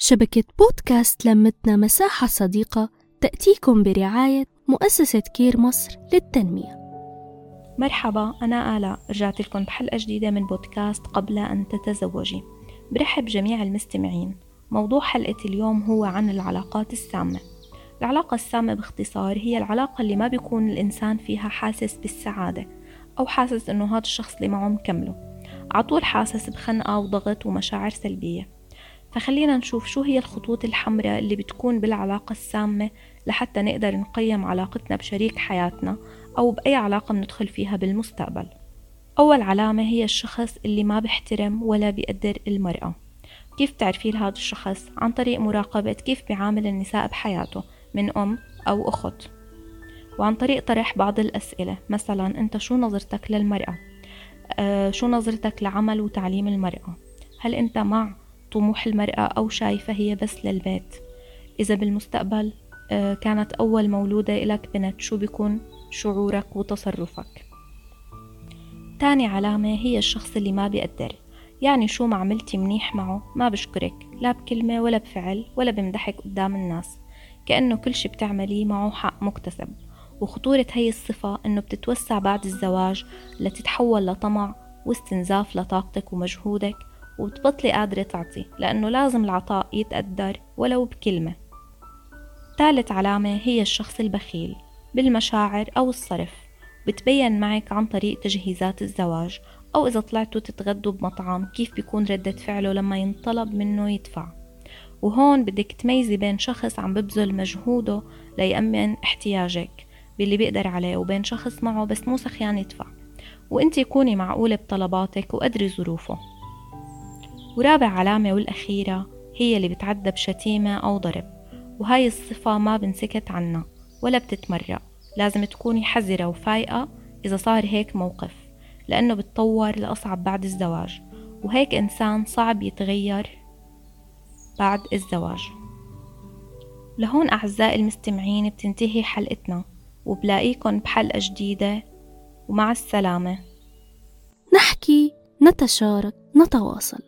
شبكة بودكاست لمتنا مساحة صديقة تأتيكم برعاية مؤسسة كير مصر للتنمية. مرحبا أنا آلاء رجعت لكم بحلقة جديدة من بودكاست قبل أن تتزوجي. برحب جميع المستمعين. موضوع حلقة اليوم هو عن العلاقات السامة. العلاقة السامة باختصار هي العلاقة اللي ما بيكون الإنسان فيها حاسس بالسعادة أو حاسس إنه هذا الشخص اللي معه مكمله عطول حاسس بخنقة وضغط ومشاعر سلبية. فخلينا نشوف شو هي الخطوط الحمراء اللي بتكون بالعلاقة السامة لحتى نقدر نقيم علاقتنا بشريك حياتنا أو بأي علاقة بندخل فيها بالمستقبل أول علامة هي الشخص اللي ما بيحترم ولا بيقدر المرأة كيف تعرفي هذا الشخص؟ عن طريق مراقبة كيف بيعامل النساء بحياته من أم أو أخت وعن طريق طرح بعض الأسئلة مثلا أنت شو نظرتك للمرأة؟ آه شو نظرتك لعمل وتعليم المرأة؟ هل أنت مع طموح المرأة أو شايفة هي بس للبيت. إذا بالمستقبل آه، كانت أول مولودة إلك بنت شو بيكون شعورك وتصرفك؟ تاني علامة هي الشخص اللي ما بيقدر. يعني شو ما عملتي منيح معه ما بشكرك لا بكلمة ولا بفعل ولا بمدحك قدام الناس. كأنه كل شي بتعمليه معه حق مكتسب. وخطورة هي الصفة إنه بتتوسع بعد الزواج لتتحول لطمع واستنزاف لطاقتك ومجهودك وبتبطلي قادرة تعطي لأنه لازم العطاء يتقدر ولو بكلمة. ثالث علامة هي الشخص البخيل بالمشاعر أو الصرف. بتبين معك عن طريق تجهيزات الزواج أو إذا طلعتوا تتغدوا بمطعم كيف بيكون ردة فعله لما ينطلب منه يدفع. وهون بدك تميزي بين شخص عم ببذل مجهوده ليأمن احتياجك باللي بيقدر عليه وبين شخص معه بس مو سخيان يدفع. وإنتي كوني معقولة بطلباتك وقدري ظروفه. ورابع علامة والأخيرة هي اللي بتعدى بشتيمة أو ضرب وهاي الصفة ما بنسكت عنها ولا بتتمرق. لازم تكوني حذرة وفايقة إذا صار هيك موقف لأنه بتطور لأصعب بعد الزواج وهيك إنسان صعب يتغير بعد الزواج. لهون أعزائي المستمعين بتنتهي حلقتنا وبلاقيكن بحلقة جديدة ومع السلامة. نحكي نتشارك نتواصل.